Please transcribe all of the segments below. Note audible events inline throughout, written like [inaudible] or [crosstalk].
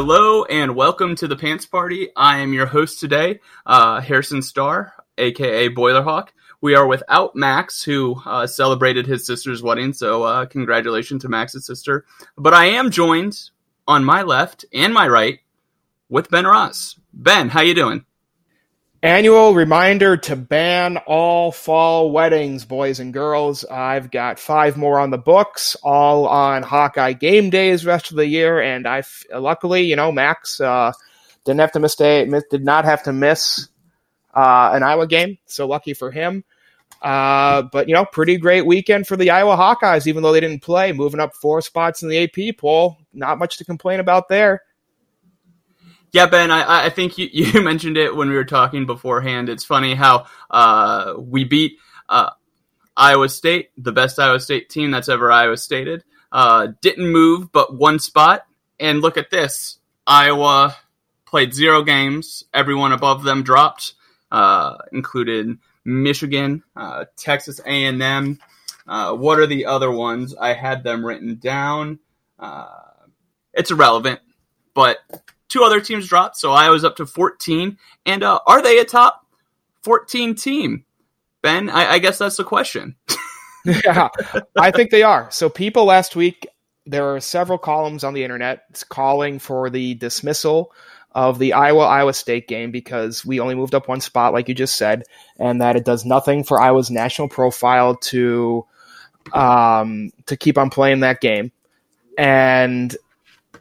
Hello and welcome to the Pants Party. I am your host today, uh, Harrison Starr, aka Boilerhawk. We are without Max, who uh, celebrated his sister's wedding, so uh, congratulations to Max's sister. But I am joined on my left and my right with Ben Ross. Ben, how you doing? Annual reminder to ban all fall weddings, boys and girls. I've got five more on the books, all on Hawkeye game days rest of the year, and I luckily, you know, Max uh, didn't have to miss day, did not have to miss uh, an Iowa game, so lucky for him. Uh, but you know, pretty great weekend for the Iowa Hawkeyes, even though they didn't play, moving up four spots in the AP poll. Not much to complain about there. Yeah, Ben, I, I think you, [laughs] you mentioned it when we were talking beforehand. It's funny how uh, we beat uh, Iowa State, the best Iowa State team that's ever Iowa Stated. Uh, didn't move but one spot. And look at this Iowa played zero games. Everyone above them dropped, uh, included Michigan, uh, Texas A&M. Uh, what are the other ones? I had them written down. it's irrelevant, but two other teams dropped, so Iowa's up to 14. And uh, are they a top 14 team? Ben, I, I guess that's the question. [laughs] [laughs] yeah, I think they are. So people last week, there are several columns on the internet calling for the dismissal of the Iowa Iowa State game because we only moved up one spot, like you just said, and that it does nothing for Iowa's national profile to um, to keep on playing that game. And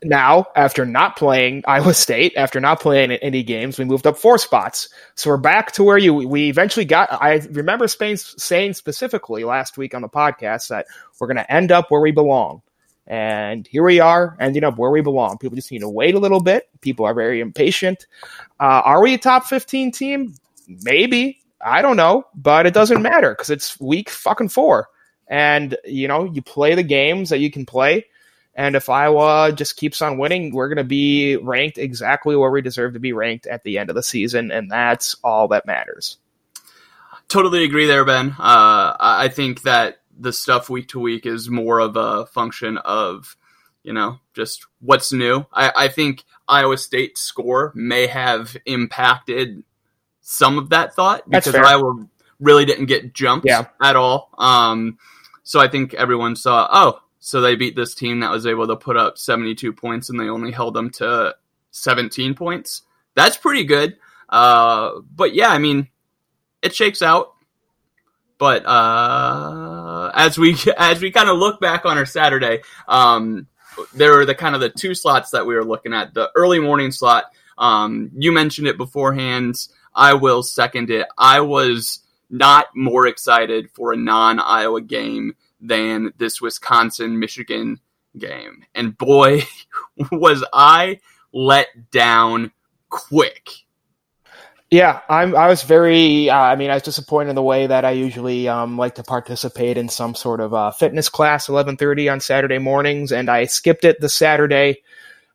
now, after not playing Iowa State, after not playing any games, we moved up four spots. So we're back to where you we eventually got. I remember Spain saying specifically last week on the podcast that we're going to end up where we belong, and here we are, ending up where we belong. People just need to wait a little bit. People are very impatient. Uh, are we a top fifteen team? Maybe I don't know, but it doesn't matter because it's week fucking four, and you know you play the games that you can play and if Iowa just keeps on winning, we're going to be ranked exactly where we deserve to be ranked at the end of the season. And that's all that matters. Totally agree there, Ben. Uh, I think that the stuff week to week is more of a function of, you know, just what's new. I, I think Iowa State's score may have impacted some of that thought because Iowa really didn't get jumped yeah. at all. Um, so I think everyone saw, oh, so they beat this team that was able to put up 72 points and they only held them to 17 points. That's pretty good. Uh, but yeah, I mean, it shakes out. But uh, as we [laughs] as we kind of look back on our Saturday, um, there were the kind of the two slots that we were looking at. The early morning slot, um, you mentioned it beforehand. I will second it. I was not more excited for a non Iowa game than this Wisconsin Michigan game. And boy, [laughs] was I let down quick. Yeah, I'm. I was very. Uh, I mean, I was disappointed in the way that I usually um, like to participate in some sort of uh, fitness class, 11:30 on Saturday mornings, and I skipped it the Saturday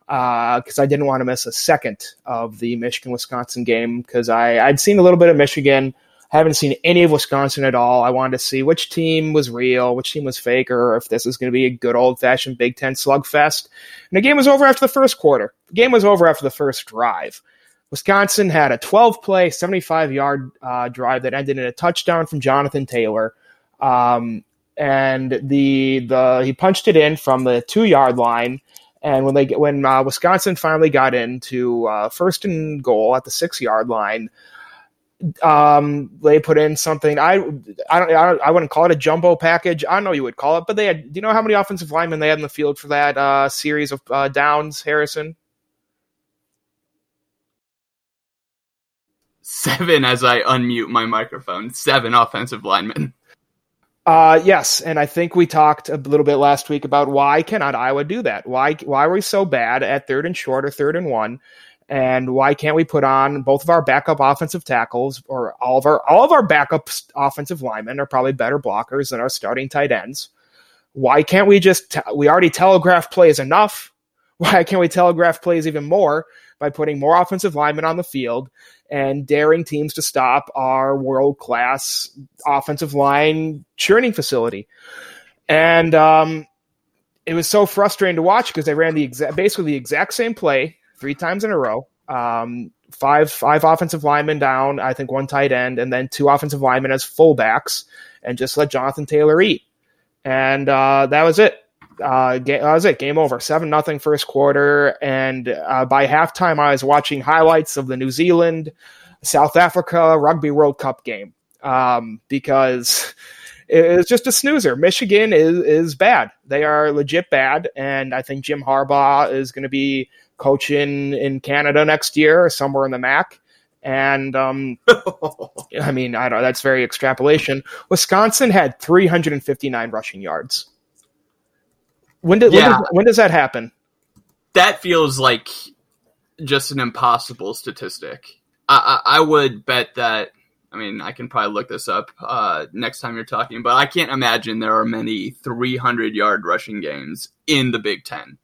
because uh, I didn't want to miss a second of the Michigan Wisconsin game because I I'd seen a little bit of Michigan haven't seen any of Wisconsin at all. I wanted to see which team was real, which team was fake, or if this was going to be a good old fashioned Big Ten slugfest. And the game was over after the first quarter. The game was over after the first drive. Wisconsin had a 12 play, 75 yard uh, drive that ended in a touchdown from Jonathan Taylor. Um, and the the he punched it in from the two yard line. And when they when uh, Wisconsin finally got into uh, first and goal at the six yard line, um, they put in something. I I don't, I don't I wouldn't call it a jumbo package. I don't know you would call it, but they had. Do you know how many offensive linemen they had in the field for that uh, series of uh, downs, Harrison? Seven as I unmute my microphone. Seven offensive linemen. Uh, yes, and I think we talked a little bit last week about why cannot Iowa do that? Why why are we so bad at third and short or third and one? And why can't we put on both of our backup offensive tackles or all of our all of our backup offensive linemen are probably better blockers than our starting tight ends? Why can't we just we already telegraph plays enough? [laughs] Why can't we telegraph plays even more by putting more offensive linemen on the field and daring teams to stop our world class offensive line churning facility? And um, it was so frustrating to watch because they ran the exact basically the exact same play three times in a row. Um, five five offensive linemen down, I think one tight end, and then two offensive linemen as fullbacks, and just let Jonathan Taylor eat. And uh, that was it. Uh, that was it. Game over. Seven nothing first quarter, and uh, by halftime, I was watching highlights of the New Zealand South Africa Rugby World Cup game um, because [laughs] it's just a snoozer. Michigan is is bad. They are legit bad, and I think Jim Harbaugh is going to be coaching in Canada next year or somewhere in the MAC. And um, [laughs] I mean, I don't. That's very extrapolation. Wisconsin had 359 rushing yards. When did yeah. when, does, when does that happen? That feels like just an impossible statistic. I, I, I would bet that. I mean, I can probably look this up uh, next time you're talking, but I can't imagine there are many 300 yard rushing games in the Big Ten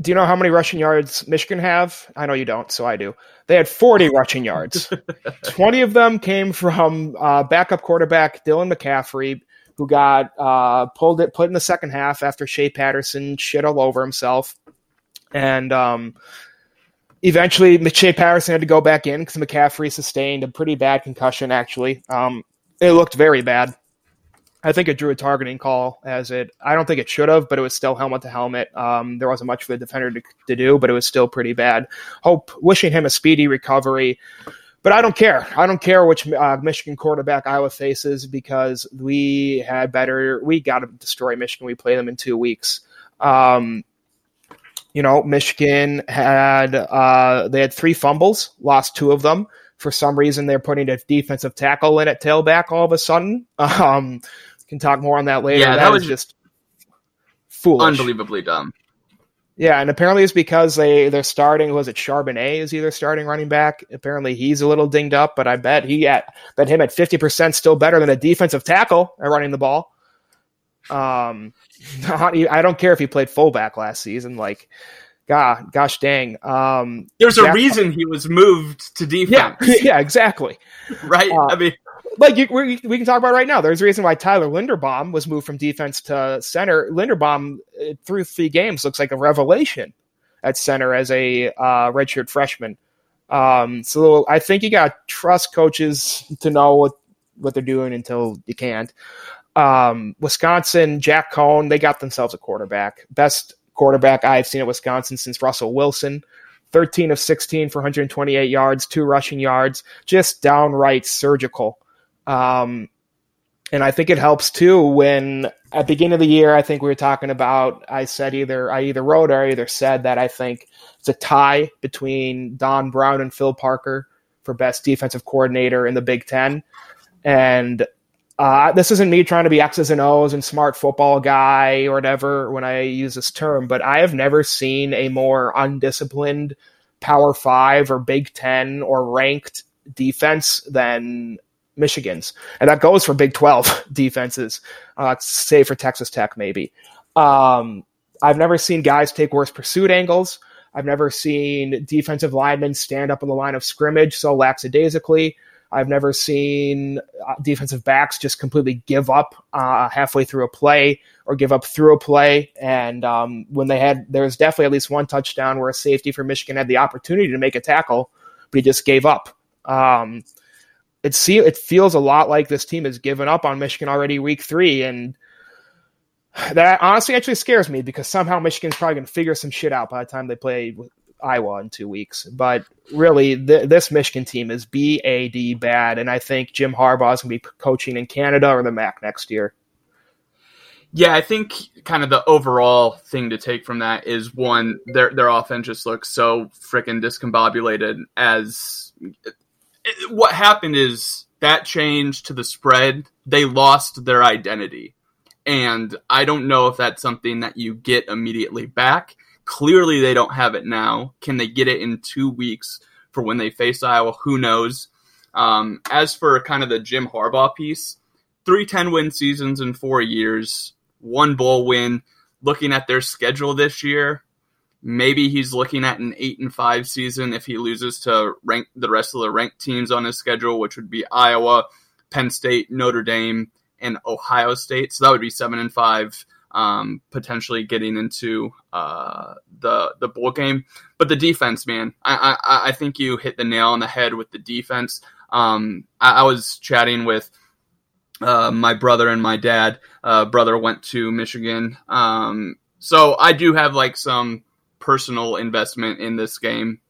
do you know how many rushing yards Michigan have? I know you don't, so I do. They had 40 rushing yards. [laughs] 20 of them came from uh, backup quarterback Dylan McCaffrey, who got uh, pulled it put in the second half after Shea Patterson shit all over himself, and um, eventually Shea Patterson had to go back in because McCaffrey sustained a pretty bad concussion. Actually, um, it looked very bad. I think it drew a targeting call as it. I don't think it should have, but it was still helmet to helmet. Um, there wasn't much for the defender to, to, do, but it was still pretty bad. Hope wishing him a speedy recovery. But I don't care. I don't care which uh, Michigan quarterback Iowa faces because we had better. We got to destroy Michigan. We play them in two weeks. Um, you know, Michigan had uh, they had three fumbles, lost two of them. For some reason, they're putting a defensive tackle in at tailback all of a sudden. [laughs] Um, can talk more on that later. Yeah, that, that was just foolish. Unbelievably dumb. Yeah, and apparently it's because they they're starting. Was it Charbonnet is either starting running back? Apparently he's a little dinged up, but I bet he at bet him at fifty percent still better than a defensive tackle at running the ball. Um, [laughs] I don't care if he played fullback last season. Like, God, gosh dang. Um, There's a Jack, reason he was moved to [laughs] defense. Yeah, yeah, exactly. [laughs] right. Uh, I mean, like you, we, we, can talk about right now. There's a reason why Tyler Linderbaum was moved from defense to center. Linderbaum uh, through three games looks like a revelation at center as a uh, redshirt freshman. Um, so I think you got to trust coaches to know what, what they're doing until you can't. Um, Wisconsin, Jack Coan, they got themselves a quarterback. Best quarterback I've seen at Wisconsin since Russell Wilson. 13 of 16 for 128 yards, two rushing yards, just downright surgical. Um, and I think it helps too when at the beginning of the year, I think we were talking about, I said either, I either wrote or I either said that I think it's a tie between Don Brown and Phil Parker for best defensive coordinator in the Big Ten. And uh, this isn't me trying to be X's and O's and smart football guy or whatever when I use this term, but I have never seen a more undisciplined Power Five or Big Ten or ranked defense than Michigan's, and that goes for Big Twelve [laughs] defenses, uh, say for Texas Tech maybe. Um, I've never seen guys take worse pursuit angles. I've never seen defensive linemen stand up on the line of scrimmage so lackadaisically. I've never seen uh, defensive backs just completely give up uh, halfway through a play or give up through a play. And um, when they had, there was definitely at least one touchdown where a safety for Michigan had the opportunity to make a tackle, but he just gave up. Um, it see, it feels a lot like this team has given up on Michigan already week three, and that honestly actually scares me because somehow Michigan's probably going to figure some shit out by the time they play Iowa in two weeks. But really, th- this Michigan team is BAD bad, and I think Jim Harbaugh is going to be coaching in Canada or the MAC next year. Yeah, I think kind of the overall thing to take from that is one, their their offense just looks so freaking discombobulated. As what happened is that change to the spread, they lost their identity. And I don't know if that's something that you get immediately back. Clearly, they don't have it now. Can they get it in two weeks for when they face Iowa? Who knows? Um, as for kind of the Jim Harbaugh piece, three 10 win seasons in four years, one bowl win. Looking at their schedule this year, maybe he's looking at an eight and five season if he loses to rank the rest of the ranked teams on his schedule, which would be Iowa, Penn State, Notre Dame, and Ohio State. So that would be seven and five, um, potentially getting into uh, the the bowl game. But the defense, man, I, I I think you hit the nail on the head with the defense. Um, I, I was chatting with. Uh, my brother and my dad. Uh, brother went to Michigan, um, so I do have like some personal investment in this game,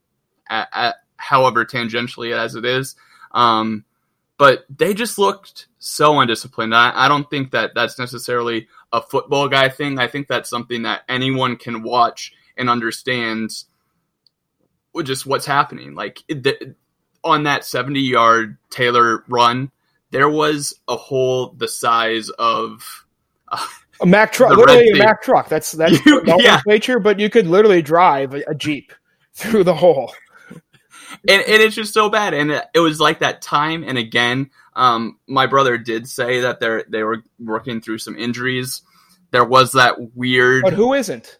at, at, however tangentially as it is. Um, but they just looked so undisciplined. I, I, don't think that that's necessarily a football guy thing. I think that's something that anyone can watch and understand just what's happening. Like the, on that 70 yard Taylor run, there was a hole the size of. Uh, a Mack truck, literally a Mack truck. That's that's [laughs] you, yeah. nature, but you could literally drive a, a Jeep [laughs] through the hole. And, and, it's just so bad. And it, was like that time and again. Um, my brother did say that they they were working through some injuries. There was that weird. But who isn't?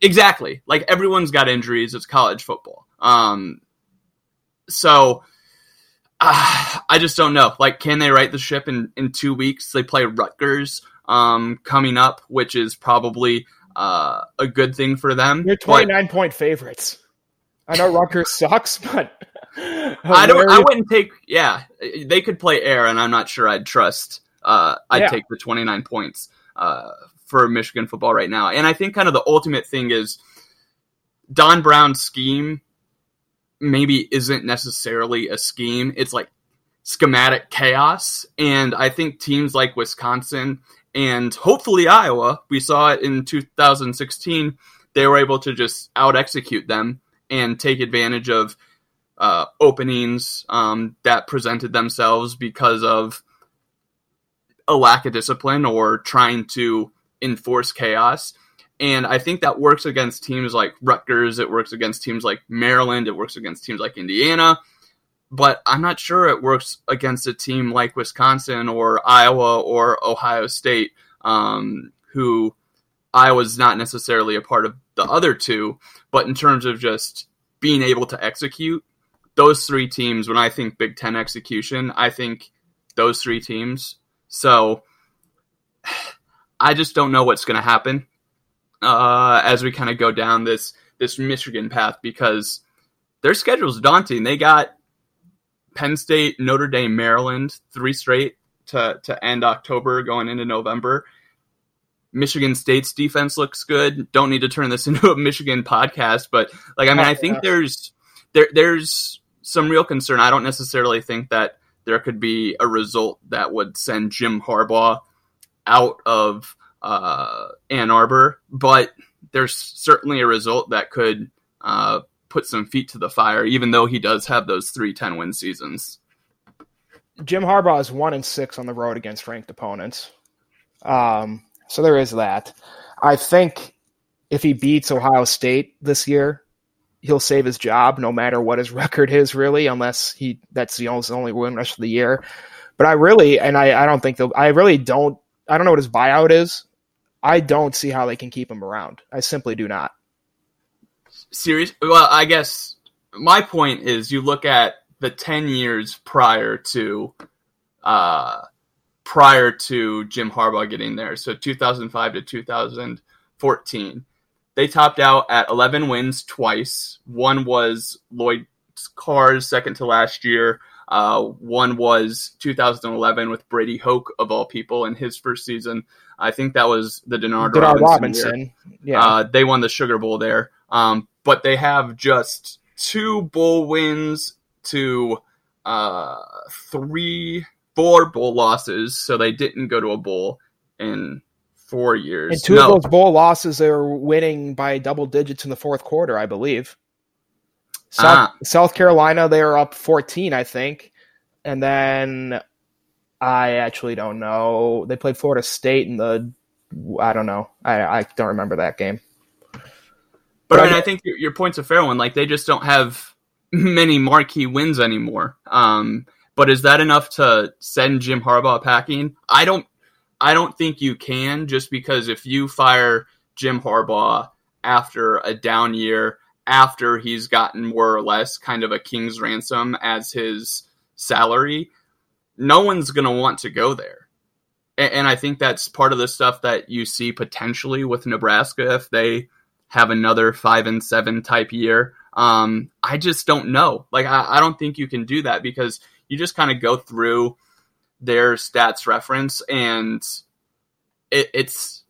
Exactly. Like everyone's got injuries. It's college football. Um, so uh, I just don't know. Like, can they right the ship in in two weeks? They play Rutgers um, coming up, which is probably uh, a good thing for them. You're 29 but, point favorites. I know Rutgers [laughs] sucks, but I don't. I wouldn't take. Yeah, they could play air, and I'm not sure I'd trust. Uh, I'd yeah. take the 29 points uh, for Michigan football right now. And I think kind of the ultimate thing is Don Brown's scheme maybe isn't necessarily a scheme. It's like schematic chaos. And I think teams like Wisconsin and hopefully Iowa, we saw it in 2016, they were able to just out execute them and take advantage of uh, openings um, that presented themselves because of a lack of discipline or trying to enforce chaos. And I think that works against teams like Rutgers. It works against teams like Maryland. It works against teams like Indiana but I'm not sure it works against a team like Wisconsin or Iowa or Ohio State, um, who Iowa's not necessarily a part of the other two, but in terms of just being able to execute, those three teams, when I think Big Ten execution, I think those three teams. So [sighs] I just don't know what's going to happen uh, as we kind of go down this this Michigan path because their schedule's daunting. They got Penn State, Notre Dame, Maryland, three straight to to end October, going into November. Michigan State's defense looks good. Don't need to turn this [laughs] into a Michigan podcast, but like I mean, I think there's there there's some real concern. I don't necessarily think that there could be a result that would send Jim Harbaugh out of uh, Ann Arbor, but there's certainly a result that could uh, put some feet to the fire, even though he does have those three 10 win seasons. Jim Harbaugh is one and six on the road against ranked opponents. Um, so there is that. I think if he beats Ohio State this year, he'll save his job no matter what his [laughs] record is, really, unless he that's the only only win rest of the year. But I really, and I, I don't think they'll, I really don't, I don't know what his buyout is. I don't see how they can keep him around. I simply do not serious. Well, I guess my point is you look at the 10 years prior to uh, prior to Jim Harbaugh getting there. So 2005 to 2014. They topped out at 11 wins twice. One was Lloyd Carr's second to last year. Uh, one was 2011 with Brady Hoke of all people in his first season. I think that was the Denard, Denard Robinson. Robinson. Yeah, uh, they won the Sugar Bowl there. Um, but they have just two bowl wins to uh, three, four bowl losses. So they didn't go to a bowl in four years. And two no. of those bowl losses, they were winning by double digits in the fourth quarter, I believe. South, ah. South Carolina, they are up 14, I think. and then I actually don't know. They played Florida State in the. I don't know. I I don't remember that game. But, I, mean, I- think your, your point's a fair one. Like they just don't have [laughs] many marquee wins anymore. Um, but is that enough to send Jim Harbaugh packing? I don't. I don't think you can just because if you fire Jim Harbaugh after a down year, after he's gotten more or less kind of a king's ransom as his salary, no one's going to want to go there. A- And I think that's part of the stuff that you see potentially with Nebraska if they have another five and seven type year. Um, I just don't know. Like, I, I don't think you can do that because you just kind of go through their stats reference and it, it's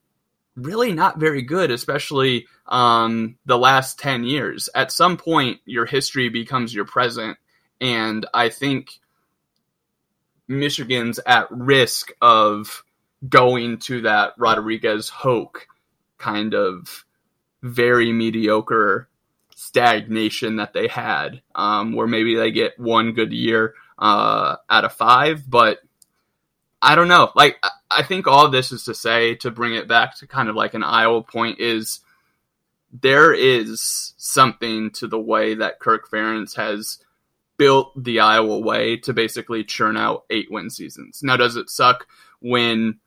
really not very good, especially um, the last 10 years. At some point, your history becomes your present. And I think Michigan's at risk of going to that Rodriguez Hoke kind of very mediocre stagnation that they had, um, where maybe they get one good year uh, out of five. But I don't know. Like, I- think all this is to say, to bring it back to kind of like an Iowa point, is there is something to the way that Kirk Ferentz has built the Iowa way to basically churn out eight win seasons. Now, does it suck when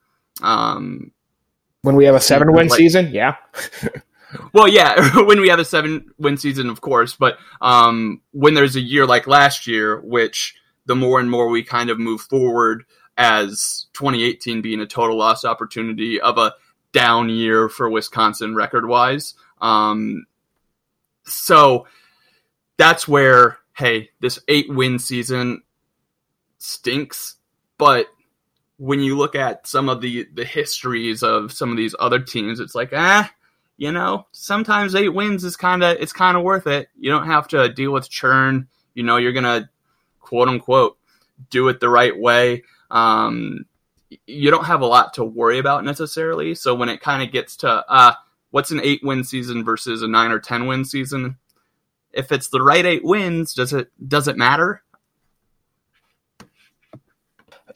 um, When we have a seven win Like- season, yeah. [laughs] well, yeah, [laughs] when we have a seven win season, of course, but um, when there's a year like last year, which the more and more we kind of move forward as 2018 being a total lost opportunity of a down year for Wisconsin record wise. Um, so that's where, hey, this eight win season stinks, but when you look at some of the, the histories of some of these other teams, it's like, ah, you know, sometimes eight wins is kind of it's kind of worth it. You don't have to deal with churn. You know, you're gonna quote unquote do it the right way. Um, you don't have a lot to worry about necessarily. So when it kind of gets to uh, what's an eight win season versus a nine or ten win season, if it's the right eight wins, does it does it matter?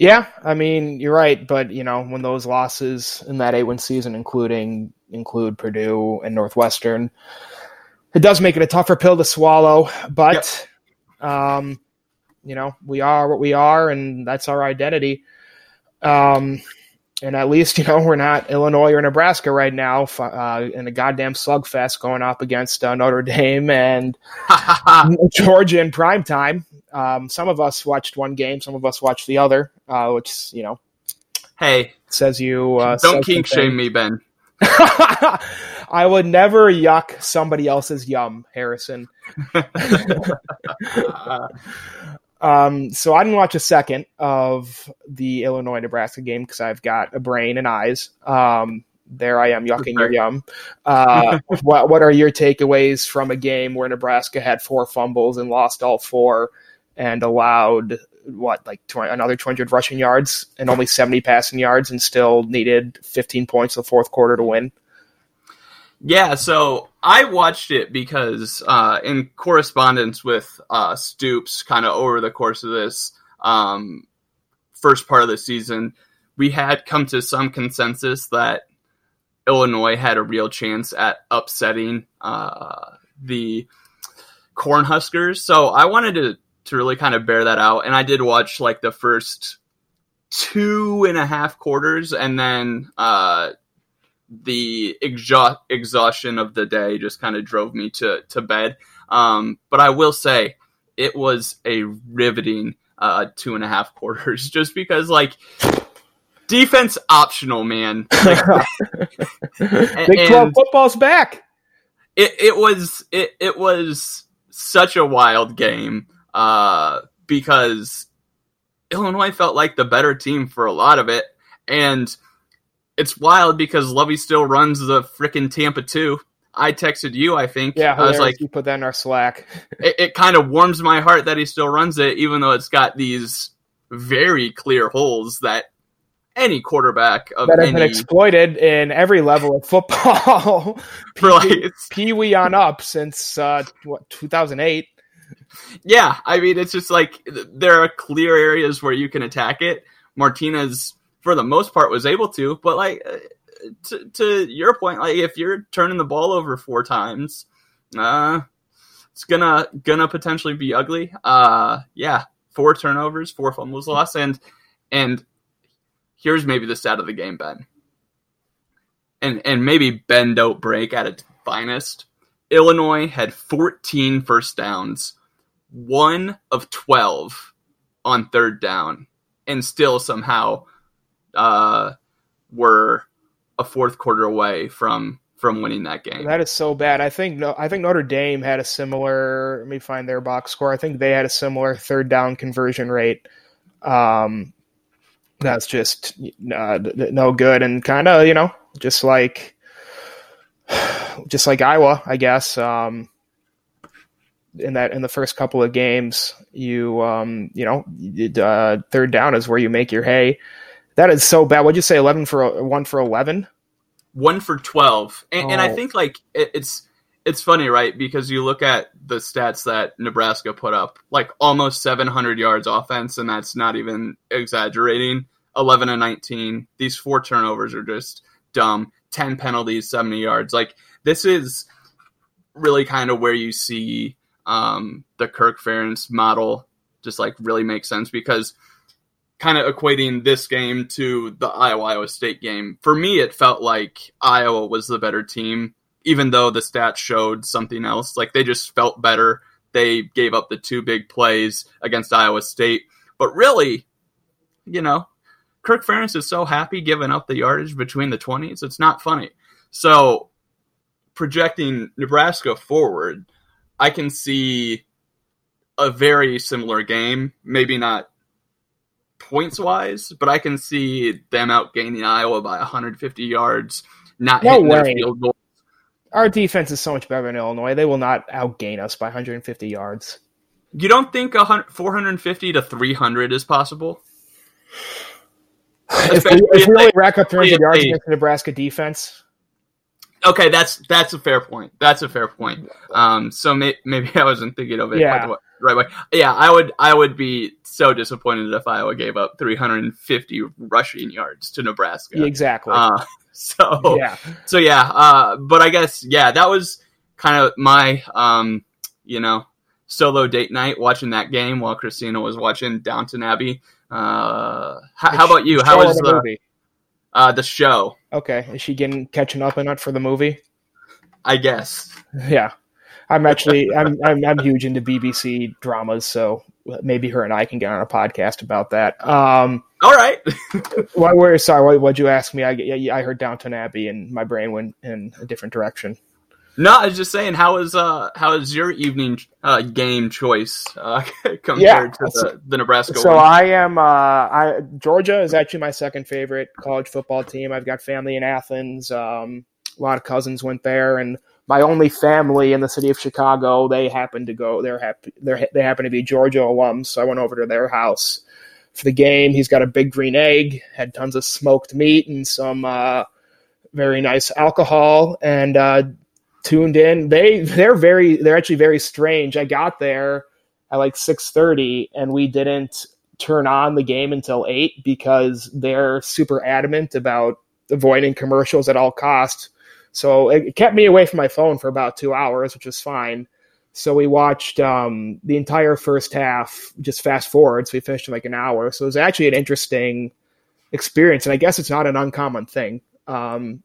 Yeah, I mean you're right, but you know when those losses in that eight win season, including include Purdue and Northwestern, it does make it a tougher pill to swallow. But um, you know we are what we are, and that's our identity. Um, and at least [laughs] you know we're not Illinois or Nebraska right now uh, in a goddamn slugfest going up against uh, Notre Dame and [laughs] Georgia in prime time. Um, some of us watched one game, some of us watched the other, uh, which you know hey, says you uh, don't kink shame me, Ben. [laughs] I would never yuck somebody else's yum, Harrison. Um, so I didn't watch a second of the Illinois Nebraska game because I've got a brain and eyes. Um, there I am yucking your yum. Uh, [laughs] what what are your takeaways from a game where Nebraska had four fumbles and lost all four and allowed what like 20, another 200 rushing yards and only 70 passing yards and still needed 15 points in the fourth quarter to win? Yeah, so I watched it because uh, in correspondence with uh, Stoops, kind of over the course of this um, first part of the season, we had come to some consensus that Illinois had a real chance at upsetting uh, the Cornhuskers. So I wanted to to really kind of bear that out, and I did watch like the first two and a half quarters, and then uh, the exha- exhaustion of the day just kind of drove me to to bed. Um, but I will say it was a riveting uh, two and a half [laughs] quarters, just because like defense optional, man. Like, [laughs] Big 12 football's back. it, it was it, it was such a wild game uh, because Illinois felt like the better team for a lot of it, and it's wild because Lovie still runs the frickin' Tampa two. I texted you, I think. Yeah, I was like, you put that in our Slack. [laughs] it, it kind of warms my heart that he still runs it, even though it's got these very clear holes that any quarterback of that have been exploited in every level of football. [laughs] for like Pee Wee on up since uh, what 2008. yeah, I mean, it's just like there are clear areas where you can attack it. Martinez, for the most part, was able to, but like uh, to, to your point, like if you're turning the ball over four times, uh, it's gonna gonna potentially be ugly. Uh, yeah, four turnovers, four fumbles lost, and and here's maybe the stat of the game, Ben. And and maybe Ben don't break at its finest. Illinois had 14 first downs, one of 12 on third down, and still somehow uh, were a fourth quarter away from from winning that game. That is so bad. I think no, I think Notre Dame had a similar. Let me find their box score. I think they had a similar third down conversion rate. Um, that's just uh, no good, and kind of you know just like [sighs] just like Iowa, I guess. Um, in that in the first couple of games, you um, you know uh, third down is where you make your hay. That is so bad. What'd you say? Eleven for one for eleven. One for twelve, and, Oh. and I think like it, it's it's funny, right? Because you look at the stats that Nebraska put up, like almost 700 yards offense, and that's not even exaggerating. 11 and 19. These four turnovers are just dumb. 10 penalties, 70 yards. Like this is really kind of where you see um, the Kirk Ferentz model just like really makes sense because kind of equating this game to the Iowa Iowa State game. For me, it felt like Iowa was the better team, even though the stats showed something else. Like they just felt better. They gave up the two big plays against Iowa State, but really, you know, Kirk Ferentz is so happy giving up the yardage between the twenties. It's not funny. So projecting Nebraska forward, I can see a very similar game. Maybe not points wise, but I can see them outgaining Iowa by 150 yards, not No hitting their field goal. Our defense is so much better than Illinois. They will not outgain us by 150 yards. You don't think 450 to 300 is possible? If we, if we they- only rack up 300 yards they- against the Nebraska defense, Okay, that's that's a fair point. That's a fair point. Um, so may- maybe [laughs] I wasn't thinking of it Yeah. quite the wa- right way. Yeah, I would I would be so disappointed if Iowa gave up 350 rushing yards to Nebraska. exactly. Uh, [laughs] so yeah, so yeah, uh, but I guess yeah, that was kind of my um, you know solo date night watching that game while Christina was watching Downton Abbey. Uh, how, how about you? How was the the movie? uh, the show? Okay, is she getting catching up on it for the movie? I guess. [laughs] Yeah, I'm actually I'm I'm, I'm huge into BBC dramas, so maybe her and I can get on a podcast about that. Um, All right. [laughs] why were sorry? What what'd you ask me? I I heard Downton Abbey, and my brain went in a different direction. No, I was just saying, how is uh how is your evening uh, game choice uh, [laughs] compared Yeah, to the, the Nebraska So one? I am. Uh, I Georgia is actually my second favorite college football team. I've got family in Athens. Um, a lot of cousins went there, and my only family in the city of Chicago. They happen to go. They're happy. They're they happen to be Georgia alums. So I went over to their house for the game. He's got a big green egg. Had tons of smoked meat and some uh, very nice alcohol, and uh, tuned in. They they're very they're actually very strange. I got there at like 6:30 and we didn't turn on the game until 8 because they're super adamant about avoiding commercials at all costs. So it kept me away from my phone for about 2 hours, which was fine. So we watched um, the entire first half, just fast forward. So we finished in like an hour. So it was actually an interesting experience, and I guess it's not an uncommon thing. Um,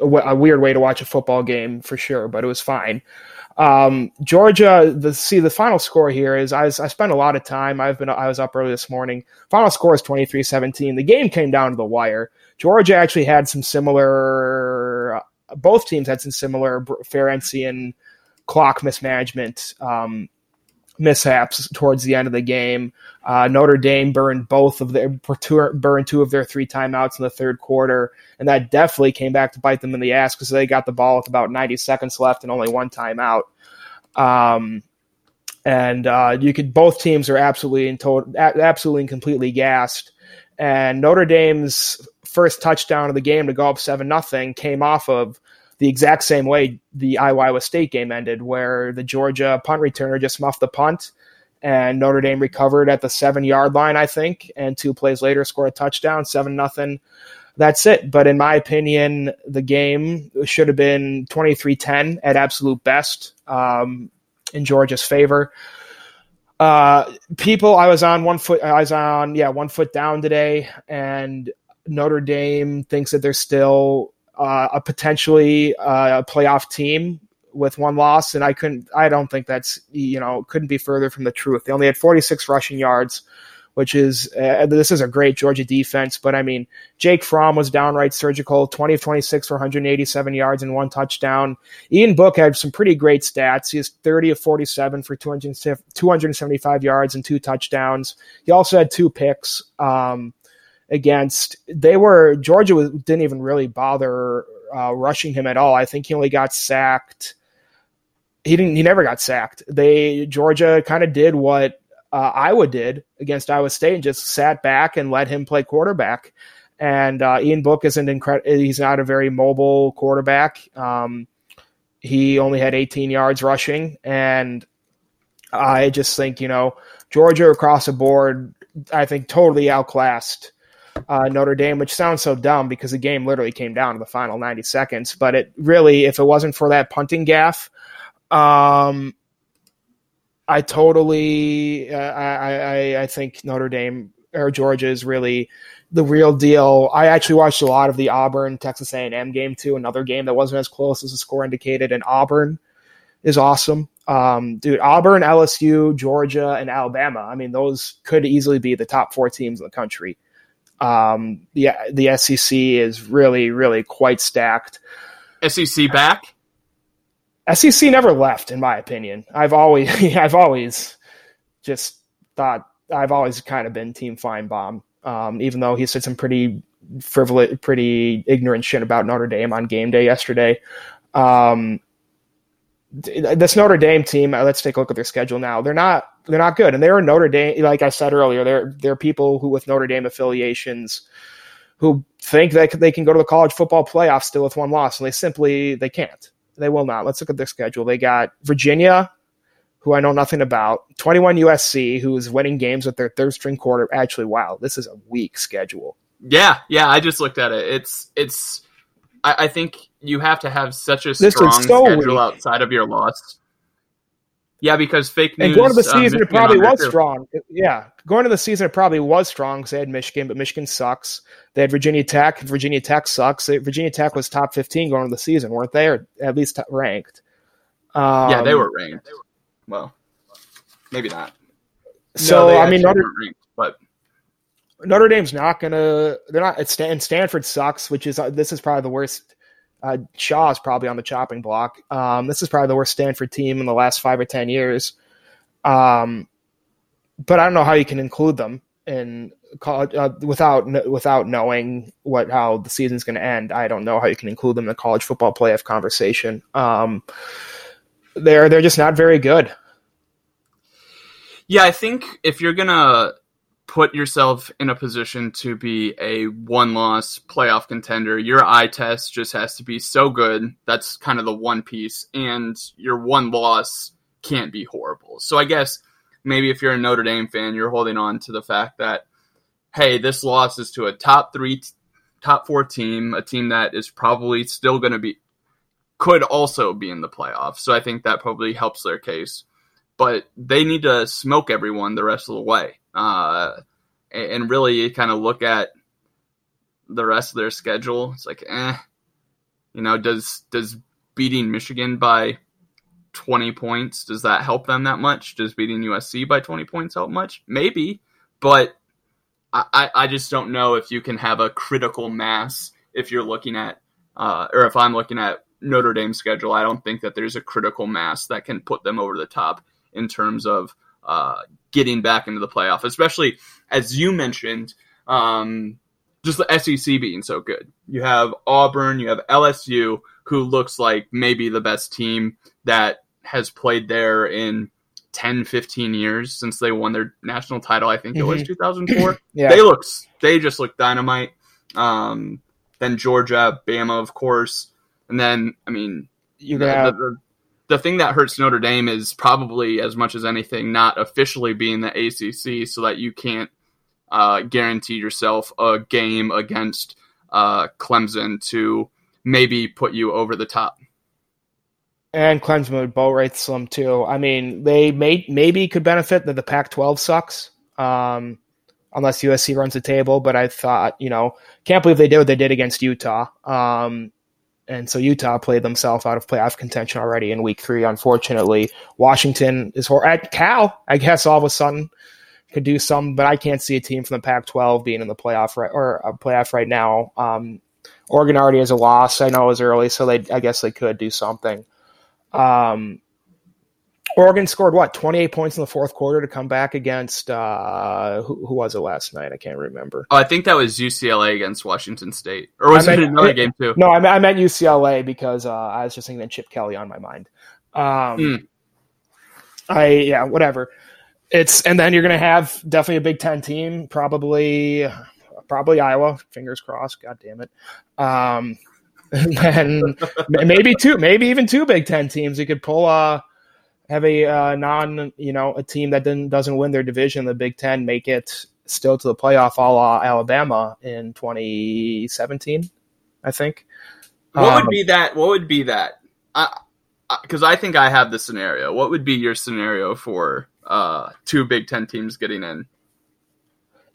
a, weird way to watch a football game for sure, but it was fine. Um, Georgia, the see the final score here is I, I spent a lot of time. I've been I was up early this morning. Final score is 23-17. The game came down to the wire. Georgia actually had some similar. Both teams had some similar Ferentzian clock mismanagement um, mishaps towards the end of the game. Uh, Notre Dame burned both of their burned two of their three timeouts in the third quarter, and that definitely came back to bite them in the ass because they got the ball with about 90 seconds left and only one timeout. Um, and uh, you could both teams are absolutely and total, absolutely and completely gassed. And Notre Dame's first touchdown of the game to go up seven nothing came off of the exact same way the Iowa State game ended, where the Georgia punt returner just muffed the punt, and Notre Dame recovered at the seven yard line, I think, and two plays later scored a touchdown, seven nothing. That's it. But in my opinion, the game should have been 23 10 at absolute best um, in Georgia's favor. Uh, people, I was on one foot, I was on, yeah, one foot down today, and Notre Dame thinks that they're still uh, a potentially uh, a playoff team with one loss, and I couldn't. I don't think that's you know couldn't be further from the truth. They only had 46 rushing yards, which is uh, this is a great Georgia defense. But I mean, Jake Fromm was downright surgical, 20 of 26 for 187 yards and one touchdown. Ian Book had some pretty great stats. He has 30 of 47 for 200, 275 yards and two touchdowns. He also had two picks. Um, against they were Georgia was, didn't even really bother uh, rushing him at all. I think he only got sacked. He didn't. He never got sacked. They Georgia kind of did what uh, Iowa did against Iowa State and just sat back and let him play quarterback. And uh, Ian Book isn't incredible. He's not a very mobile quarterback. Um, he only had 18 yards rushing, and I just think you know Georgia across the board. I think totally outclassed uh, Notre Dame, which sounds so dumb because the game literally came down to the final 90 seconds. But it really, if it wasn't for that punting gaff, um, I totally, uh, I, I, I think Notre Dame or Georgia is really the real deal. I actually watched a lot of the Auburn Texas A&M game too, another game that wasn't as close as the score indicated, and Auburn is awesome. Um, dude, Auburn, LSU, Georgia, and Alabama. I mean, those could easily be the top four teams in the country. Um, the the SEC is really really quite stacked. SEC back. SEC never left, in my opinion. I've always [laughs] I've always just thought I've always kind of been Team Finebaum, um, even though he said some pretty frivolous, pretty ignorant shit about Notre Dame on game day yesterday. Um, this Notre Dame team, uh, let's take a look at their schedule now. They're not they're not good, and they're Notre Dame. Like I said earlier, they're they're people who with Notre Dame affiliations who think that they can go to the college football playoff still with one loss, and they simply they can't. They will not. Let's look at their schedule. They got Virginia, who I know nothing about. Twenty one USC, who is winning games with their third string quarter. Actually, wow, this is a weak schedule. Yeah, yeah. I just looked at it. It's it's. I, I think you have to have such a strong so schedule weak. outside of your loss. Yeah, because fake news. And going to the uh, season, it probably was strong. Yeah, going to the season, it probably was strong because they had Michigan, but Michigan sucks. They had Virginia Tech. Virginia Tech sucks. Virginia Tech was top fifteen going into the season, weren't they? Or at least ranked. Um, Yeah, they were ranked. Well, maybe not. So No, I mean, Notre, ranked, but Notre Dame's not gonna. They're not. It's Stan, Stanford sucks, which is uh, this is probably the worst. Uh, Shaw is probably on the chopping block. Um, this is probably the worst Stanford team in the last five or ten years. Um, but I don't know how you can include them in college uh, without without knowing what how the season's going to end. I don't know how you can include them in the college football playoff conversation. Um, they're they're just not very good. yeah, I think if you're gonna put yourself in a position to be a one-loss playoff contender, your eye test just has to be so good. That's kind of the one piece, and your one loss can't be horrible. So I guess maybe if you're a Notre Dame fan, you're holding on to the fact that hey, this loss is to a top three, top four team, a team that is probably still going to be could also be in the playoffs. So I think that probably helps their case. But they need to smoke everyone the rest of the way, uh, and, really kind of look at the rest of their schedule. It's like, eh, you know, does does beating Michigan by 20 points does that help them that much? Does beating USC by 20 points help much? Maybe, but I, I- I just don't know if you can have a critical mass if you're looking at, uh, or if I'm looking at Notre Dame's schedule. I don't think that there's a critical mass that can put them over the top in terms of uh, getting back into the playoff, especially as you mentioned, um, just the SEC being so good. You have Auburn, you have LSU, who looks like maybe the best team that has played there in 10, 15 years since they won their national title. I think it was 2004 [clears throat] Yeah, they look they just look dynamite. Um, then Georgia, Bama, of course. And then, I mean, You're the, have, the, the thing that hurts Notre Dame is probably as much as anything not officially being the ACC, so that you can't uh, guarantee yourself a game against uh, Clemson to maybe put you over the top. and Clemson would boat rates them too. I mean, they may maybe could benefit that the Pac-12 sucks, um, unless USC runs the table. But I thought, you know, can't believe they did what they did against Utah. Um, and so Utah played themselves out of playoff contention already in Week Three. Unfortunately, Washington is hor- at Cal. I guess all of a sudden could do some, but I can't see a team from the Pac-12 being in the playoff right or a playoff right now. Um, Oregon already has a loss. I know it was early, so they I guess they could do something. Um, Oregon scored what twenty eight points in the fourth quarter to come back against uh, who, who was it last night? I can't remember. Oh, I think that was UCLA against Washington State, or was I it meant- another game too? No, I, meant- I meant UCLA because uh, I was just thinking of Chip Kelly on my mind. Um, Hmm. I yeah, whatever. It's and then you're gonna have definitely a Big Ten team, probably probably Iowa. Fingers crossed. God damn it. Um, [laughs] and maybe two, maybe even two Big Ten teams. You could pull uh have a uh, non, you know, a team that didn't, doesn't win their division the Big Ten make it still to the playoff, all uh, Alabama in 2017, I think. What Um, would be that? What would be that? Because I, think I have the scenario. What would be your scenario for uh, two Big Ten teams getting in?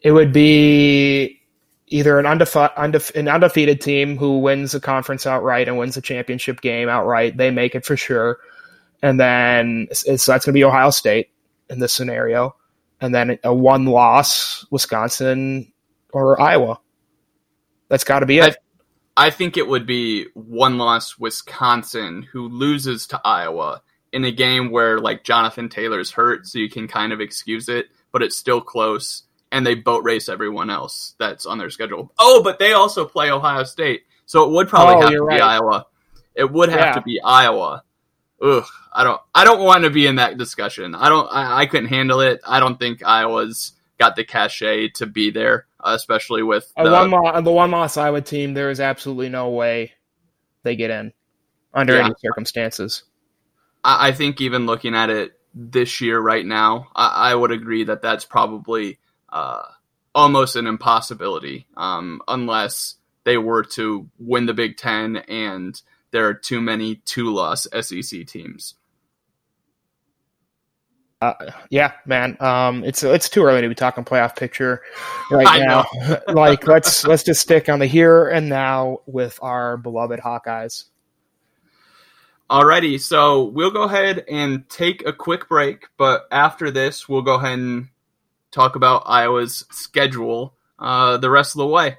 It would be either an, undefe- undefe- an undefeated team who wins the conference outright and wins the championship game outright. They make it for sure. And then so that's going to be Ohio State in this scenario. And then a one loss Wisconsin or Iowa. That's got to be it. I think it would be one loss Wisconsin who loses to Iowa in a game where like Jonathan Taylor's hurt, so you can kind of excuse it, but it's still close, and they boat race everyone else that's on their schedule. Oh, but they also play Ohio State, so it would probably Oh, have to you're be. Iowa. It would have Yeah. to be Iowa. Ugh, I don't. I don't want to be in that discussion. I don't. I, I couldn't handle it. I don't think Iowa's got the cachet to be there, uh, especially with the, one lo- the one loss Iowa team, there is absolutely no way they get in under Yeah. any circumstances. I, I think even looking at it this year right now, I, I would agree that that's probably uh, almost an impossibility um, unless they were to win the Big Ten and there are too many two-loss SEC teams. Uh, yeah, man. Um, it's it's too early to be talking playoff picture right now. [laughs] like let's let's just stick on the here and now with our beloved Hawkeyes. Alrighty, so we'll go ahead and take a quick break, but after this, we'll go ahead and talk about Iowa's schedule uh, the rest of the way.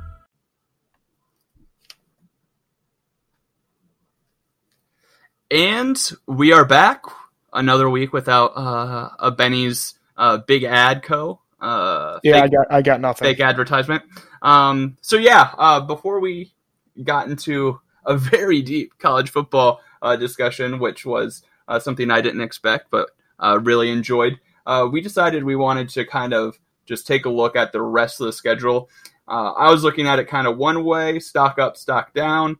And we are back another week without uh, a Benny's uh, Big Ad Co. Uh, Yeah, I got I got nothing. fake advertisement. Um, so yeah, uh, before we got into a [laughs] very deep college football uh, discussion, which was uh, something I didn't expect, but uh, really enjoyed, uh, we decided we wanted to kind of just take a look at the rest of the schedule. Uh, I was looking at it kind of one way, stock up, stock down.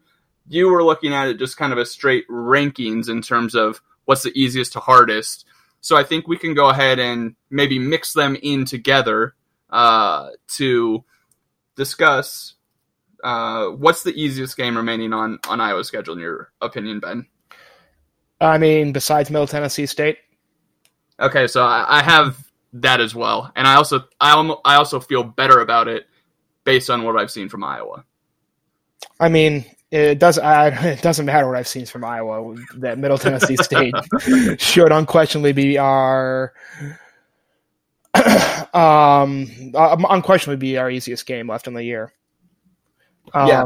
You were looking at it just kind of a straight rankings in terms of what's the easiest to hardest. So I think we can go ahead and maybe mix them in together uh, to discuss uh, what's the easiest game remaining on on Iowa's schedule in your opinion, Ben. I mean, besides Middle Tennessee State, Okay, so I, I have that as well, and I also I, almo- I also feel better about it based on what I've seen from Iowa. I mean, it does. I, [laughs] it doesn't matter what I've seen from Iowa. That Middle Tennessee [laughs] State should unquestionably be our, [clears throat] um, uh, unquestionably be our easiest game left in the year. Um, Yeah.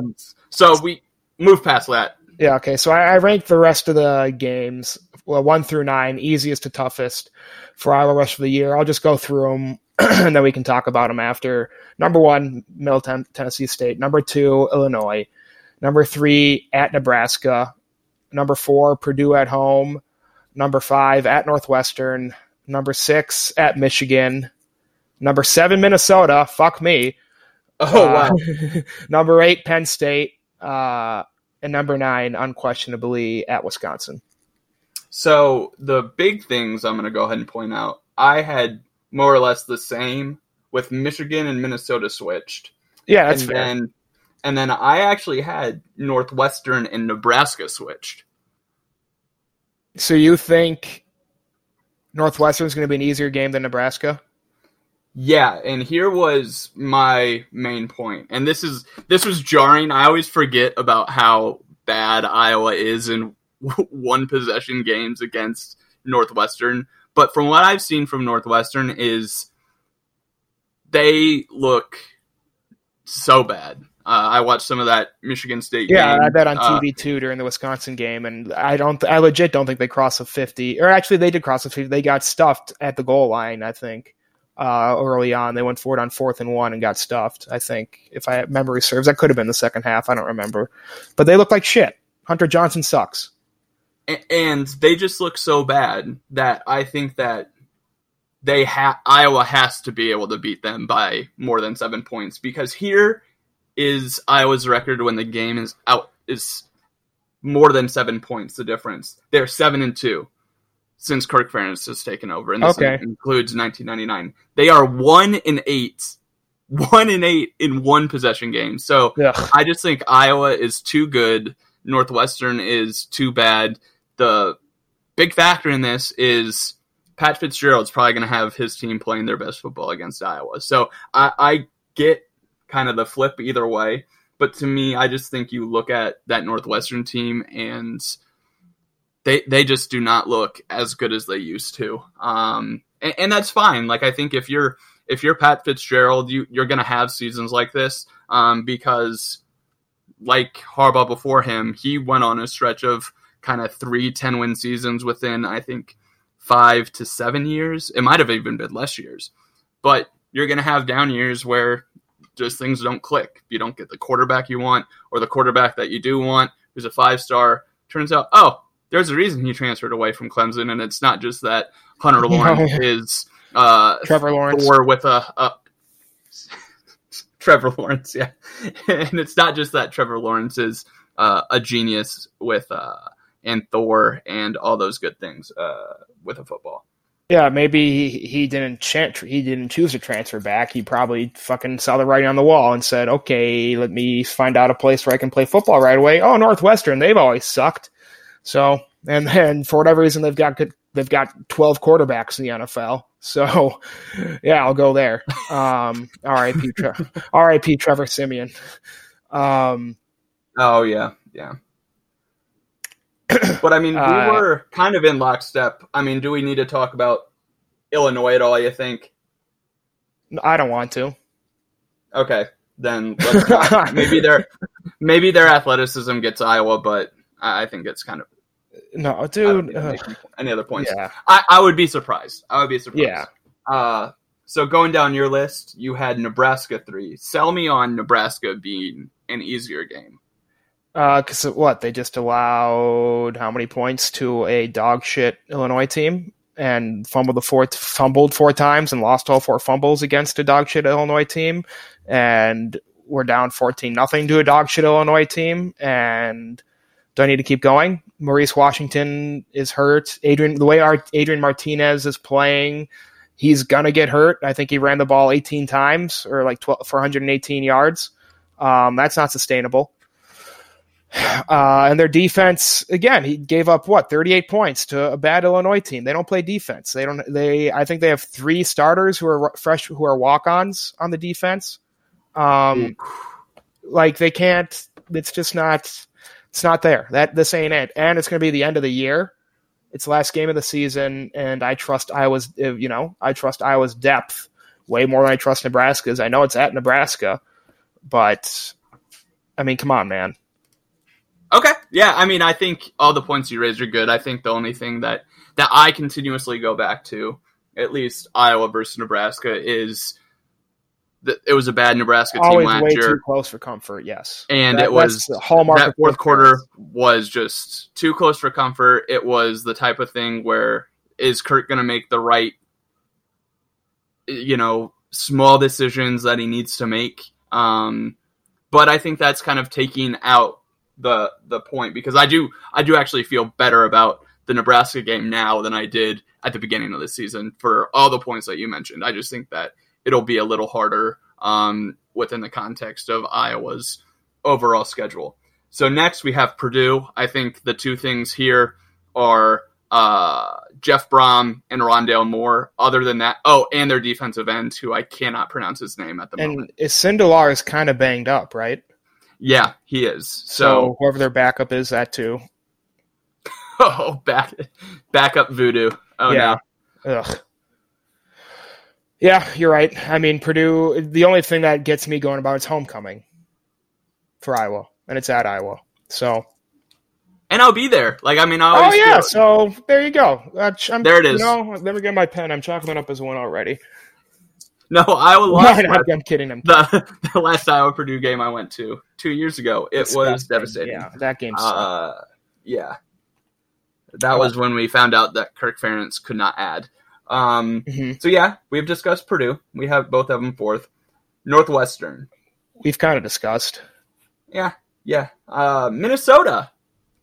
So we move past that. Yeah, okay. So I, I ranked the rest of the games, well, one through nine, easiest to toughest for Iowa rest of the year. I'll just go through them [clears throat] and then we can talk about them after. Number one, Middle Tennessee State. Number two, Illinois. Number three, at Nebraska. Number four, Purdue at home. Number five, at Northwestern. Number six, at Michigan. Number seven, Minnesota. Fuck me. Oh Uh, [laughs] number eight, Penn State. Uh, and number nine, unquestionably, at Wisconsin. So the big things I'm going to go ahead and point out. I had more or less the same with Michigan and Minnesota switched, Yeah, that's and fair. then and then I actually had Northwestern and Nebraska switched. so you think Northwestern's going to be an easier game than Nebraska? Yeah, and here was my main point. And this is this was jarring. I always forget about how bad Iowa is in [laughs] one possession games against Northwestern. But from what I've seen from Northwestern is they look so bad. Uh, I watched some of that Michigan State game. Yeah, game. I bet on Uh, TV too during the Wisconsin game, and I don't, I legit don't think they crossed the fifty. Or actually, they did cross the fifty. They got stuffed at the goal line. I think uh, early on they went forward on fourth and one and got stuffed. I think if I memory serves, that could have been the second half. I don't remember, but they look like shit. Hunter Johnson sucks. And they just look so bad that I think that they ha- Iowa has to be able to beat them by more than seven points because here is Iowa's record when the game is out is more than seven points. The difference they're seven and two since Kirk Ferentz has taken over, and this Okay. includes 1999. They are one and eight, one and eight in one possession game. So Ugh. I just think Iowa is too good. Northwestern is too bad. The big factor in this is Pat Fitzgerald's probably going to have his team playing their best football against Iowa. So I, I get kind of the flip either way. But to me, I just think you look at that Northwestern team and they they just do not look as good as they used to. Um, and, and that's fine. Like I think if you're if you're Pat Fitzgerald, you you're to have seasons like this um, because like Harbaugh before him, he went on a stretch of kind of three 10 win seasons within, I think, five to seven years. It might have even been less years. But you're going to have down years where just things don't click. You don't get the quarterback you want, or the quarterback that you do want, who's a five star. Turns out, oh, there's a reason he transferred away from Clemson, and it's not just that Hunter [laughs] Lawrence is uh, Trevor Lawrence. Thor with a, a [laughs] Trevor Lawrence, yeah, [laughs] and it's not just that Trevor Lawrence is uh, a genius with uh, and Thor and all those good things uh, with a football. Yeah, maybe he, he didn't chan- he didn't choose to transfer back. He probably fucking saw the writing on the wall and said, "Okay, let me find out a place where I can play football right away." Oh, Northwestern, they've always sucked. So, and then for whatever reason, they've got good, they've got twelve quarterbacks in the NFL. So, [laughs] yeah, I'll go there. Um, R.I.P. Tre- [laughs] R.I.P. Trevor Siemian. Um, Oh yeah, yeah. [clears throat] but I mean, we Uh, were kind of in lockstep. I mean, do we need to talk about Illinois at all? You think? I don't want to. Okay, then [laughs] maybe their maybe their athleticism gets Iowa, but I think it's kind of No, dude. uh, any other points. yeah. I, I would be surprised. I would be surprised. Yeah. Uh, so going down your list, you had Nebraska three. Sell me on Nebraska being an easier game. Because what they just allowed how many points to a dog shit Illinois team and fumbled the four fumbled four times and lost all four fumbles against a dog shit Illinois team and we're down fourteen nothing to a dog shit Illinois team and do I need to keep going? Maurice Washington is hurt. Adrian the way our Adrian Martinez is playing, he's gonna get hurt. I think he ran the ball eighteen times or like 12, 418 yards. Um, that's not sustainable. Uh, and their defense, again, he gave up what 38 points to a bad Illinois team. They don't play defense. They don't. They, I think they have three starters who are fresh, who are walk-ons on the defense. Um, like they can't. It's just not. It's not there. That this ain't it. And it's going to be the end of the year. It's the last game of the season, and I trust Iowa's. uh, You know, I trust Iowa's depth way more than I trust Nebraska's. I know it's at Nebraska, but I mean, come on, man. Okay. Yeah, I mean, I think all the points you raised are good. I think the only thing that that I continuously go back to, at least Iowa versus Nebraska, is that it was a bad Nebraska team Always last year, too close for comfort. Yes, and That- it was the hallmark that fourth quarter was just too close for comfort. It was the type of thing where is Kirk going to make the right, you know, small decisions that he needs to make. Um, but I think that's kind of taking out the the point because I do I do actually feel better about the Nebraska game now than I did at the beginning of the season for all the points that you mentioned. I just think that it'll be a little harder um, within the context of Iowa's overall schedule. So next we have Purdue. I think the two things here are uh, Jeff Brohm and Rondale Moore. Other than that, oh, and their defensive end, who I cannot pronounce his name at the moment. And Sindelar is kind of banged up, right? Yeah, he is. So, So, whoever their backup is, that too. [laughs] oh, back back up voodoo. Oh Yeah. Ugh. Yeah, you're right. I mean, Purdue. The only thing that gets me going about is homecoming for Iowa, and it's at Iowa. So, and I'll be there. Like I mean, I oh yeah. So there you go. Uh, I'm, There it is. You know, let me get my pen. I'm chalking it up as one already. No, Iowa lost. I'm, I'm kidding. I'm the, [laughs] the last Iowa Purdue game I went to two years ago. It was disgusting. devastating. Yeah, that game. Uh, yeah. That was when we found out that Kirk Ferentz could not add. Um, Mhm. So yeah, we've discussed Purdue. We have both of them fourth. Northwestern. We've kind of discussed. Yeah, yeah. Uh, Minnesota.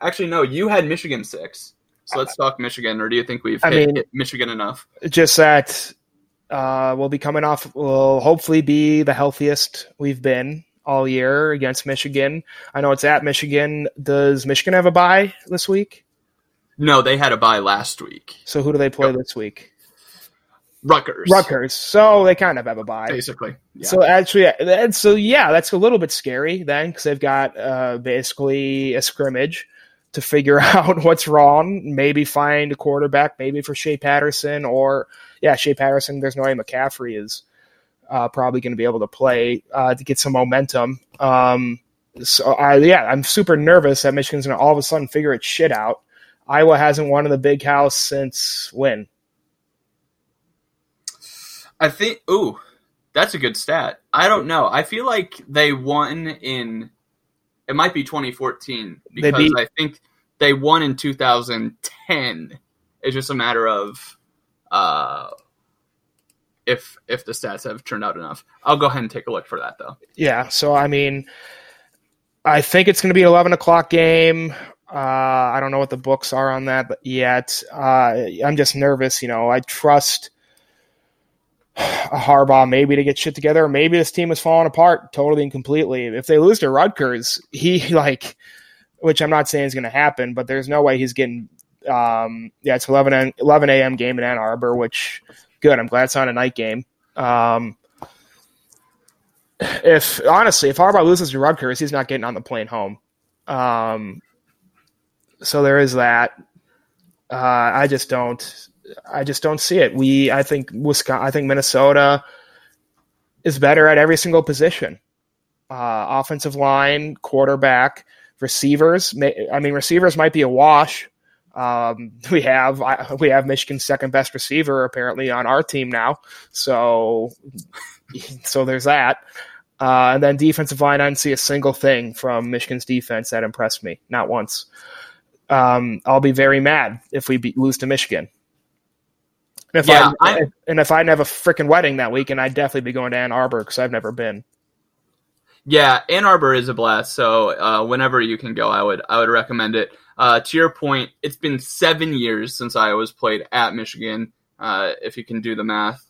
Actually, no. You had Michigan six. So let's talk Michigan. Or do you think we've I hit, mean- hit Michigan enough? just that uh, we'll be coming off. We'll hopefully be the healthiest we've been all year against Michigan. I know it's at Michigan. Does Michigan have a bye this week? No, they had a bye last week. So who do they play this week? Rutgers. Rutgers. So they kind of have a bye. Basically. Yeah. So actually, and so yeah, that's a little bit scary then because they've got uh, basically a scrimmage to figure [laughs] out what's wrong. Maybe find a quarterback, maybe for Shea Patterson or yeah, Shea Patterson. There's no way McCaffrey is uh, probably going to be able to play uh, to get some momentum. Um, so I, yeah, I'm super nervous that Michigan's going to all of a sudden figure its shit out. Iowa hasn't won in the Big House since when? I think. Ooh, that's a good stat. I don't know. I feel like they won in. It might be 2014 because beat- I think they won in 2010. It's just a matter of uh, if if the stats have turned out enough. I'll go ahead and take a look for that though. Yeah, so I mean, I think it's going to be an eleven o'clock game. Uh, I don't know what the books are on that yet. Uh, I'm just nervous. You know, I trust a [sighs] Harbaugh maybe to get shit together. Maybe this team is falling apart totally and completely. If they lose to Rutgers, he [laughs] like, which I'm not saying is going to happen, but there's no way he's getting. Um, yeah, it's 11 a- 11 a.m. game in Ann Arbor, which good. I'm glad it's not a night game. Um, if honestly, if Harbaugh loses to Rutgers, he's not getting on the plane home. Um, so there is that. Uh, I just don't. I just don't see it. We, I think Wisconsin, I think Minnesota is better at every single position. Uh, offensive line, quarterback, receivers. may- I mean, receivers might be a wash. Um, we have I- we have Michigan's second best receiver apparently on our team now. So so there's that. Uh, and then defensive line, I didn't see a single thing from Michigan's defense that impressed me, not once. Um, I'll be very mad if we be, lose to Michigan. And if Yeah, I, I- and if I didn't have a freaking wedding that weekend, I'd definitely be going to Ann Arbor because I've never been. Yeah, Ann Arbor is a blast. So uh, whenever you can go, I would I would recommend it. Uh, to your point, it's been seven years since I was played at Michigan. Uh, if you can do the math,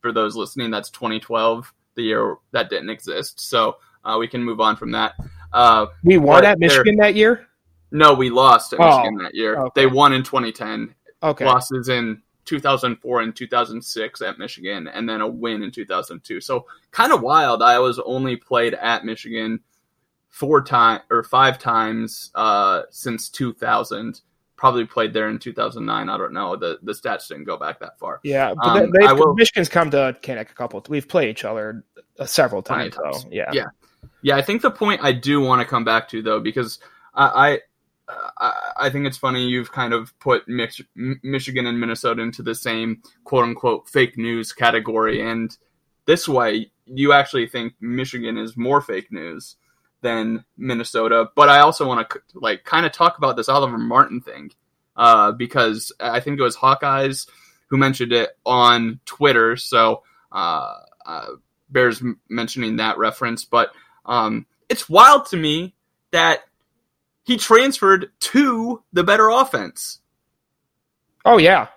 for those listening, that's 2012, the year that didn't exist. So uh, we can move on from that. Uh, We won at Michigan that year. no, we lost at Oh, Michigan that year. okay. They won in 2010. Okay, Losses in 2004 and 2006 at Michigan, and then a win in 2002. So kind of wild. I was only played at Michigan four times or five times uh, since 2000. Probably played there in 2009. I don't know. The the stats didn't go back that far. yeah, but Um, they, will- Michigan's come to Kinnick a couple. We've played each other uh, several times, times. Yeah, Yeah. Yeah, I think the point I do want to come back to though, because I, I I think it's funny you've kind of put Mich- Michigan and Minnesota into the same quote unquote fake news category, and this way you actually think Michigan is more fake news than Minnesota. But I also want to like kind of talk about this Oliver Martin thing uh, because I think it was Hawkeyes who mentioned it on Twitter. So uh, uh, bears mentioning that reference, but um, it's wild to me that he transferred to the better offense. Oh yeah,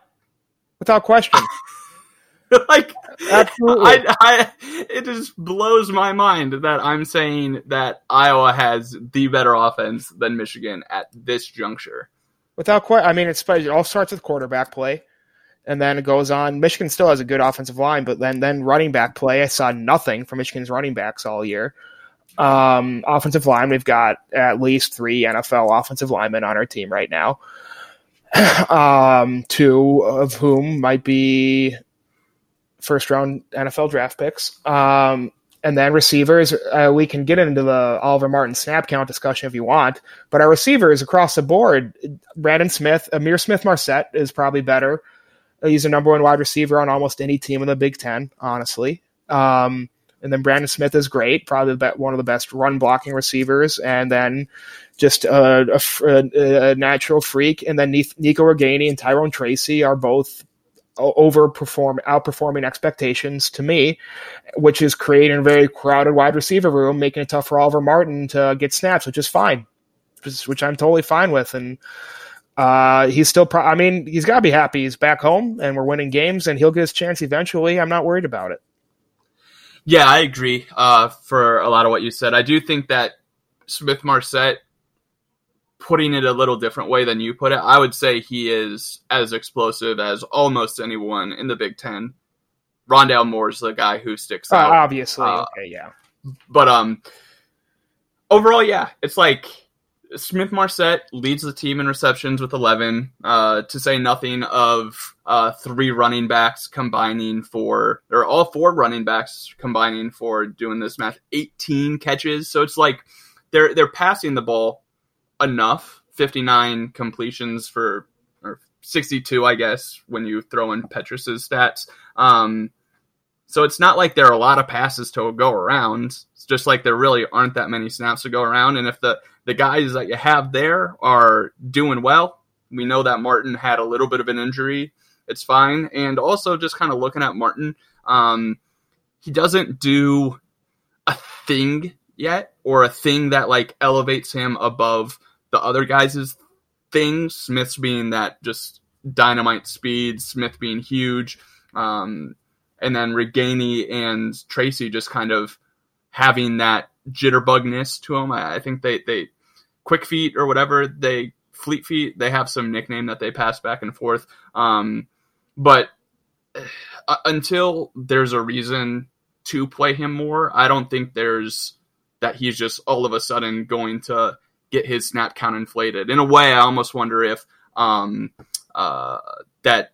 without question. [laughs] [laughs] like absolutely, I, I, it just blows my mind that I'm saying that Iowa has the better offense than Michigan at this juncture. Without question, I mean, it's it all starts with quarterback play, and then it goes on. Michigan still has a good offensive line, but then then running back play, I saw nothing from Michigan's running backs all year. Um, offensive line, we've got at least three NFL offensive linemen on our team right now. [clears throat] um, two of whom might be first round NFL draft picks. Um, and then receivers, uh, we can get into the Oliver Martin snap count discussion if you want, but our receivers across the board, Brandon Smith, Ihmir Smith-Marsette is probably better. He's a number one wide receiver on almost any team in the Big Ten, honestly. Um, and then Brandon Smith is great, probably one of the best run blocking receivers. And then just a, a, a natural freak. And then Nico Ragaini and Tyrone Tracy are both overperform, outperforming expectations to me, which is creating a very crowded wide receiver room, making it tough for Oliver Martin to get snaps, which is fine, which I'm totally fine with. And uh, he's still, pro- I mean, he's got to be happy. He's back home and we're winning games and he'll get his chance eventually. I'm not worried about it. Yeah, I agree. Uh, for a lot of what you said, I do think that Smith-Marsette, putting it a little different way than you put it, I would say he is as explosive as almost anyone in the Big Ten. Rondale Moore's the guy who sticks uh, out. Obviously, uh, okay, yeah. But um, overall, yeah, it's like Smith-Marsette leads the team in receptions with 11, uh, to say nothing of uh, three running backs combining for, or all four running backs combining for doing this math, 18 catches. So it's like they're they're passing the ball enough, 59 completions for, or 62, I guess, when you throw in Petras's stats. Um, so it's not like there are a lot of passes to go around. It's just like there really aren't that many snaps to go around. And if the the guys that you have there are doing well. We know that Martin had a little bit of an injury. It's fine. And also, just kind of looking at Martin, um, he doesn't do a thing yet or a thing that like elevates him above the other guys' things. Smith's being that just dynamite speed, Smith being huge. Um, and then Ragaini and Tracy just kind of having that jitterbugness to them. I, I think they they quick feet or whatever they fleet feet they have some nickname that they pass back and forth. Um, but uh, until there's a reason to play him more, I don't think there's that he's just all of a sudden going to get his snap count inflated. In a way, I almost wonder if um, uh, that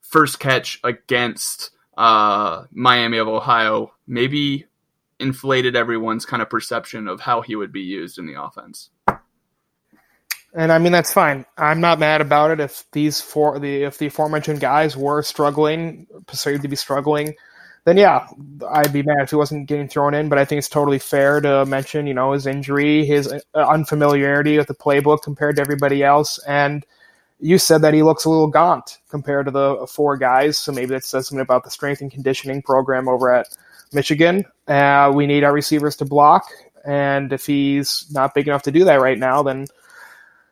first catch against uh, Miami of Ohio maybe inflated everyone's kind of perception of how he would be used in the offense. And I mean that's fine. I'm not mad about it if these four the if the aforementioned guys were struggling, perceived to be struggling, then yeah, I'd be mad if he wasn't getting thrown in. But I think it's totally fair to mention, you know, his injury, his uh, unfamiliarity with the playbook compared to everybody else, and you said that he looks a little gaunt compared to the four guys. So maybe that says something about the strength and conditioning program over at Michigan. Uh, we need our receivers to block, and if he's not big enough to do that right now, then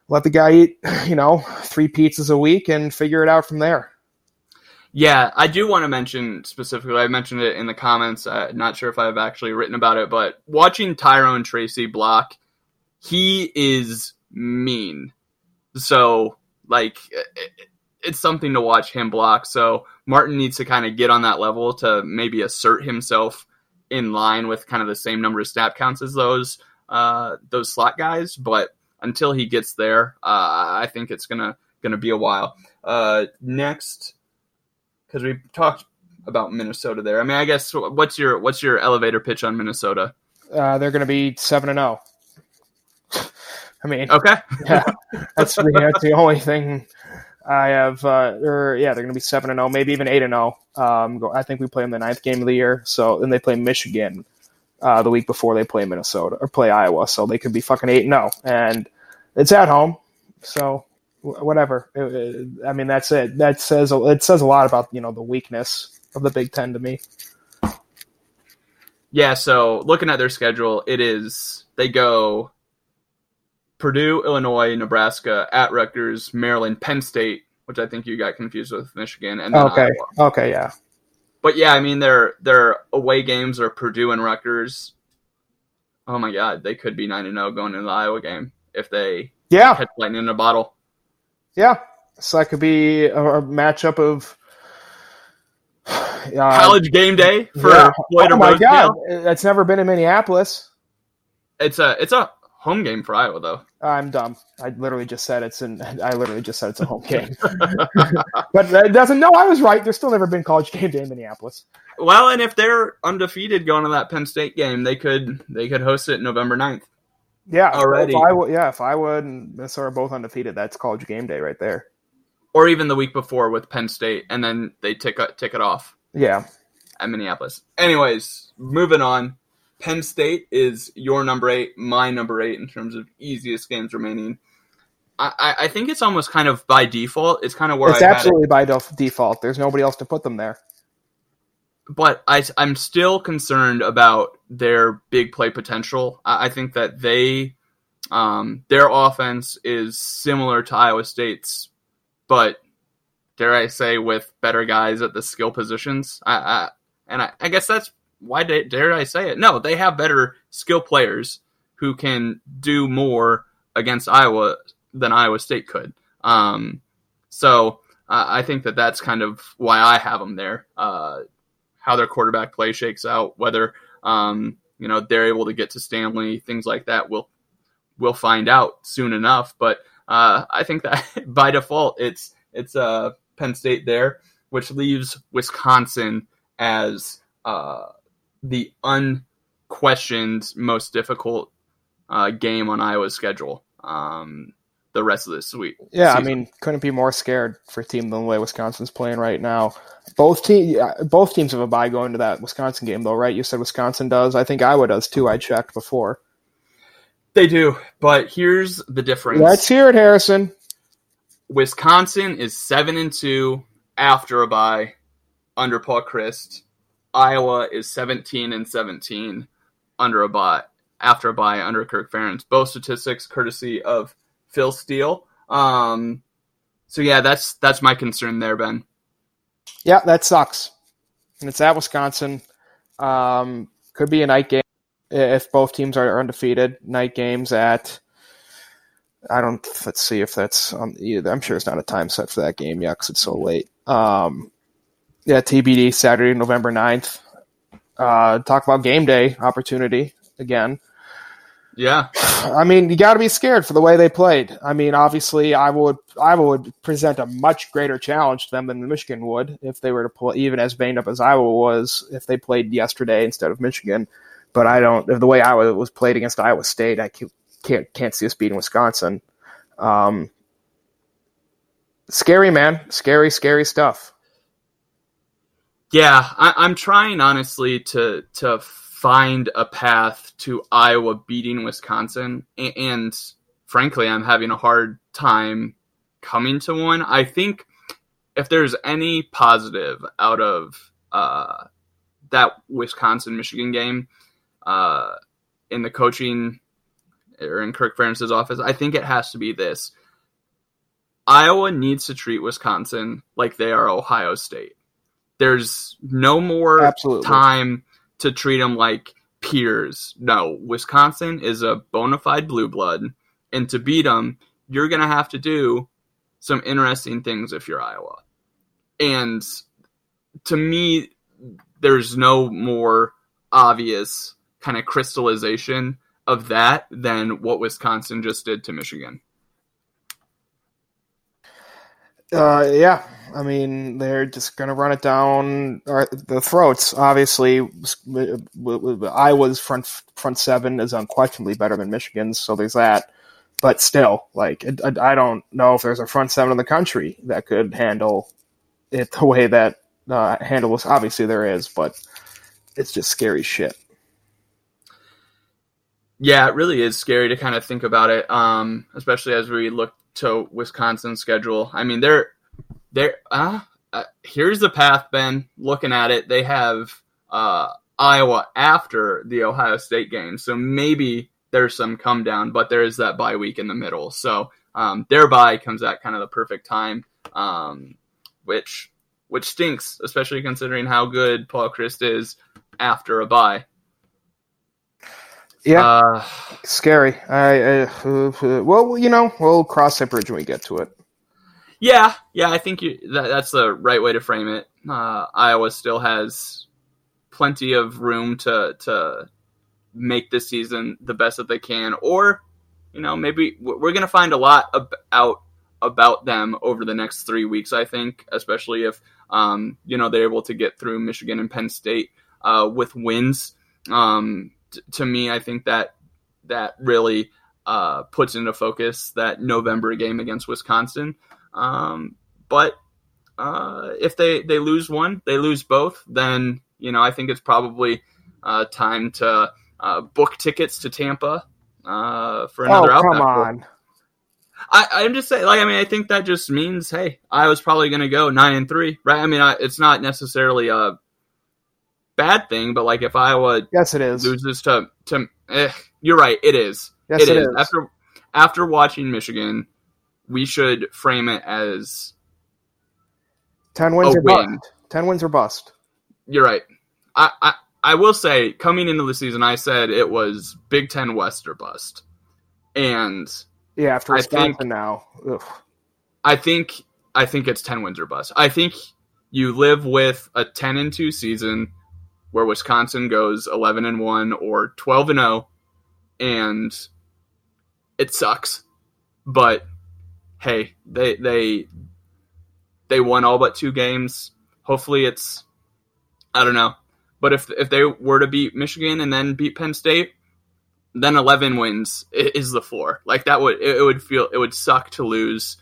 let the guy eat, [sighs] you know, three pizzas a week and figure it out from there. Yeah, I do want to mention specifically. I mentioned it in the comments. I'm not sure if I've actually written about it, but watching Tyrone Tracy block, he is mean. So, like, it's something to watch him block. So Martin needs to kind of get on that level to maybe assert himself in line with kind of the same number of snap counts as those uh, those slot guys. But until he gets there, uh, I think it's gonna gonna be a while. Uh, next, because we talked about Minnesota there. I mean, I guess what's your what's your elevator pitch on Minnesota? Uh, they're going to be seven and zero. Oh. [laughs] I mean, Okay. [laughs] yeah, that's the, that's the only thing I have. Uh, or yeah, they're going to be seven and zero, maybe even eight and zero. Um, I think we play them the ninth game of the year. So then they play Michigan uh, the week before they play Minnesota or play Iowa. So they could be fucking eight and zero, and it's at home. So whatever. I mean, that's it. That says a- it says a lot about you know the weakness of the Big Ten to me. Yeah, so looking at their schedule, it is they go Purdue, Illinois, Nebraska, at Rutgers, Maryland, Penn State, which I think you got confused with Michigan, and Okay. Iowa. Okay. Yeah. But yeah, I mean their their away games are Purdue and Rutgers. Oh my God, they could be nine and zero going into the Iowa game if they Yeah. catch lightning in a bottle. Yeah. So that could be a, a matchup of [sighs] uh, College game day for yeah. Floyd Oh my Rosedale. god, that's never been in Minneapolis. It's a it's a home game for Iowa though. I'm dumb. I literally just said it's in. I literally just said it's a home game, [laughs] but that doesn't. No, I was right. There's still never been college game day in Minneapolis. Well, and if they're undefeated going to that Penn State game, they could they could host it November 9th. Yeah, Already. If I would, yeah, if Iowa and Minnesota are both undefeated, that's college game day right there. or even the week before with Penn State, and then they tick tick it off Yeah, at Minneapolis. Anyways, moving on. Penn State is your number eight, my number eight in terms of easiest games remaining. I, I, I think it's almost kind of by default. It's kind of where it's I had it. absolutely by def- default. There's nobody else to put them there. But I, I'm still concerned about their big play potential. I, I think that they, um, their offense is similar to Iowa State's, but dare I say, with better guys at the skill positions. I, I and I, I guess that's why da- dare I say it? No, they have better skill players who can do more against Iowa than Iowa State could. Um, so I I think that that's kind of why I have them there. Uh, how their quarterback play shakes out, whether um, you know they're able to get to Stanley, things like that. We'll we'll find out soon enough. But uh, I think that [laughs] by default, it's it's uh, Penn State there, which leaves Wisconsin as uh, the unquestioned most difficult uh, game on Iowa's schedule. Um, the rest of this week. Yeah, I mean, couldn't be more scared for a team than the way Wisconsin's playing right now. Both team, both teams have a bye going to that Wisconsin game, though, right? You said Wisconsin does. I think Iowa does too. I checked before. they do. But here's the difference. Let's hear it, Harrison. Wisconsin is seven and two after a bye under Paul Chryst. Iowa is seventeen and seventeen under a bye after a bye under Kirk Ferentz. Both statistics courtesy of Phil Steele. Um, so yeah, that's that's my concern there, Ben. Yeah, that sucks. And it's at Wisconsin. Um, could be a night game if both teams are undefeated. Night games at. I don't. Let's see if that's on. Either. I'm sure it's not a time set for that game yet because it's so late. Um, yeah, TBD Saturday, November 9th. Uh, talk about game day opportunity again. Yeah, [sighs] I mean, you got to be scared for the way they played. I mean, obviously, I would I would present a much greater challenge to them than Michigan would if they were to play, even as banged up as Iowa was, if they played yesterday instead of Michigan. But I don't. The way Iowa was played against Iowa State, I can't can't, can't see us beating Wisconsin. Um, scary, man. Scary, scary stuff. yeah. I, I'm trying honestly to to find a path to Iowa beating Wisconsin, and, and frankly, I'm having a hard time coming to one. I think if there's any positive out of uh, that Wisconsin Michigan game uh, in the coaching or in Kirk Ferentz's office, I think it has to be this. Iowa needs to treat Wisconsin like they are Ohio State. There's no more Absolutely. time to treat them like peers. No, Wisconsin is a bona fide blue blood, and to beat them, you're going to have to do some interesting things if you're Iowa. And to me, there's no more obvious kind of crystallization of that than what Wisconsin just did to Michigan. Uh, yeah, I mean they're just going to run it down the throats. Obviously, w- Iowa's front front seven is unquestionably better than Michigan's, so there's that. but still, like I, don't know if there's a front seven in the country that could handle it the way that uh, handles. Obviously, there is, but it's just scary shit. Yeah, it really is scary to kind of think about it, um, especially as we look to Wisconsin's schedule. I mean, they're they're uh, uh, here's the path, Ben. Looking at it, they have uh, Iowa after the Ohio State game, so maybe there's some come down, but there is that bye week in the middle. So um, their bye comes at kind of the perfect time, um, which which stinks, especially considering how good Paul Chryst is after a bye. Yeah, uh, scary. I, uh, well, you know, we'll cross that bridge when we get to it. Yeah, yeah, I think you, that, that's the right way to frame it. Uh, Iowa still has plenty of room to to make this season the best that they can, or you know, maybe we're going to find a lot about about them over the next three weeks. I think, especially if um, you know they're able to get through Michigan and Penn State uh, with wins. Um, t- to me, I think that that really uh, puts into focus that November game against Wisconsin. Um, but uh, if they they lose one, they lose both, then you know I think it's probably uh, time to uh, book tickets to Tampa uh, for another. Oh come on! I, am just saying, like, I mean, I think that just means, hey, I was probably going to go nine and three, right? I mean, I, it's not necessarily a bad thing, but like, if Iowa, yes, it is loses to to, eh, you're right, it is. Yes, it, it is. is. After after watching Michigan, we should frame it as ten wins or win. bust. Ten wins or bust. You're right. I, I I will say, coming into the season, I said it was Big Ten West or bust, and yeah, after Wisconsin think, now, Ugh. I think I think it's ten wins or bust. I think you live with a ten and two season where Wisconsin goes eleven and one or twelve and zero, and it sucks. But hey, they they they won all but two games. Hopefully, it's I don't know but if if they were to beat Michigan and then beat Penn State, then 11 wins is the floor. Like that would it would feel it would suck to lose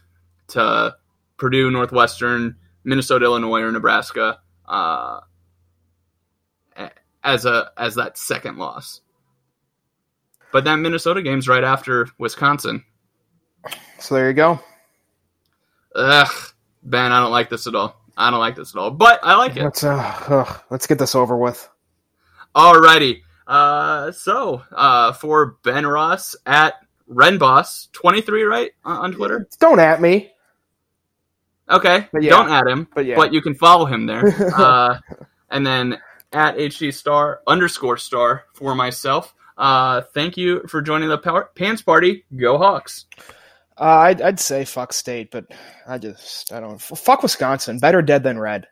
to Purdue, Northwestern, Minnesota, Illinois, or Nebraska uh, as a as that second loss. But that Minnesota game's right after Wisconsin. So there you go. Ugh, Ben, I don't like this at all. I don't like this at all, but I like it. Let's uh, uh, let's get this over with. Alrighty. Uh, so uh, for Ben Ross at Renboss twenty three, right on Twitter. Don't at me. Okay, yeah. don't at him, but yeah, but you can follow him there. [laughs] uh, and then at HD Star underscore Star for myself. Uh, thank you for joining the Pants Party. Go Hawks. Uh, I'd, I'd say fuck state, but I just I don't fuck Wisconsin. Better dead than red.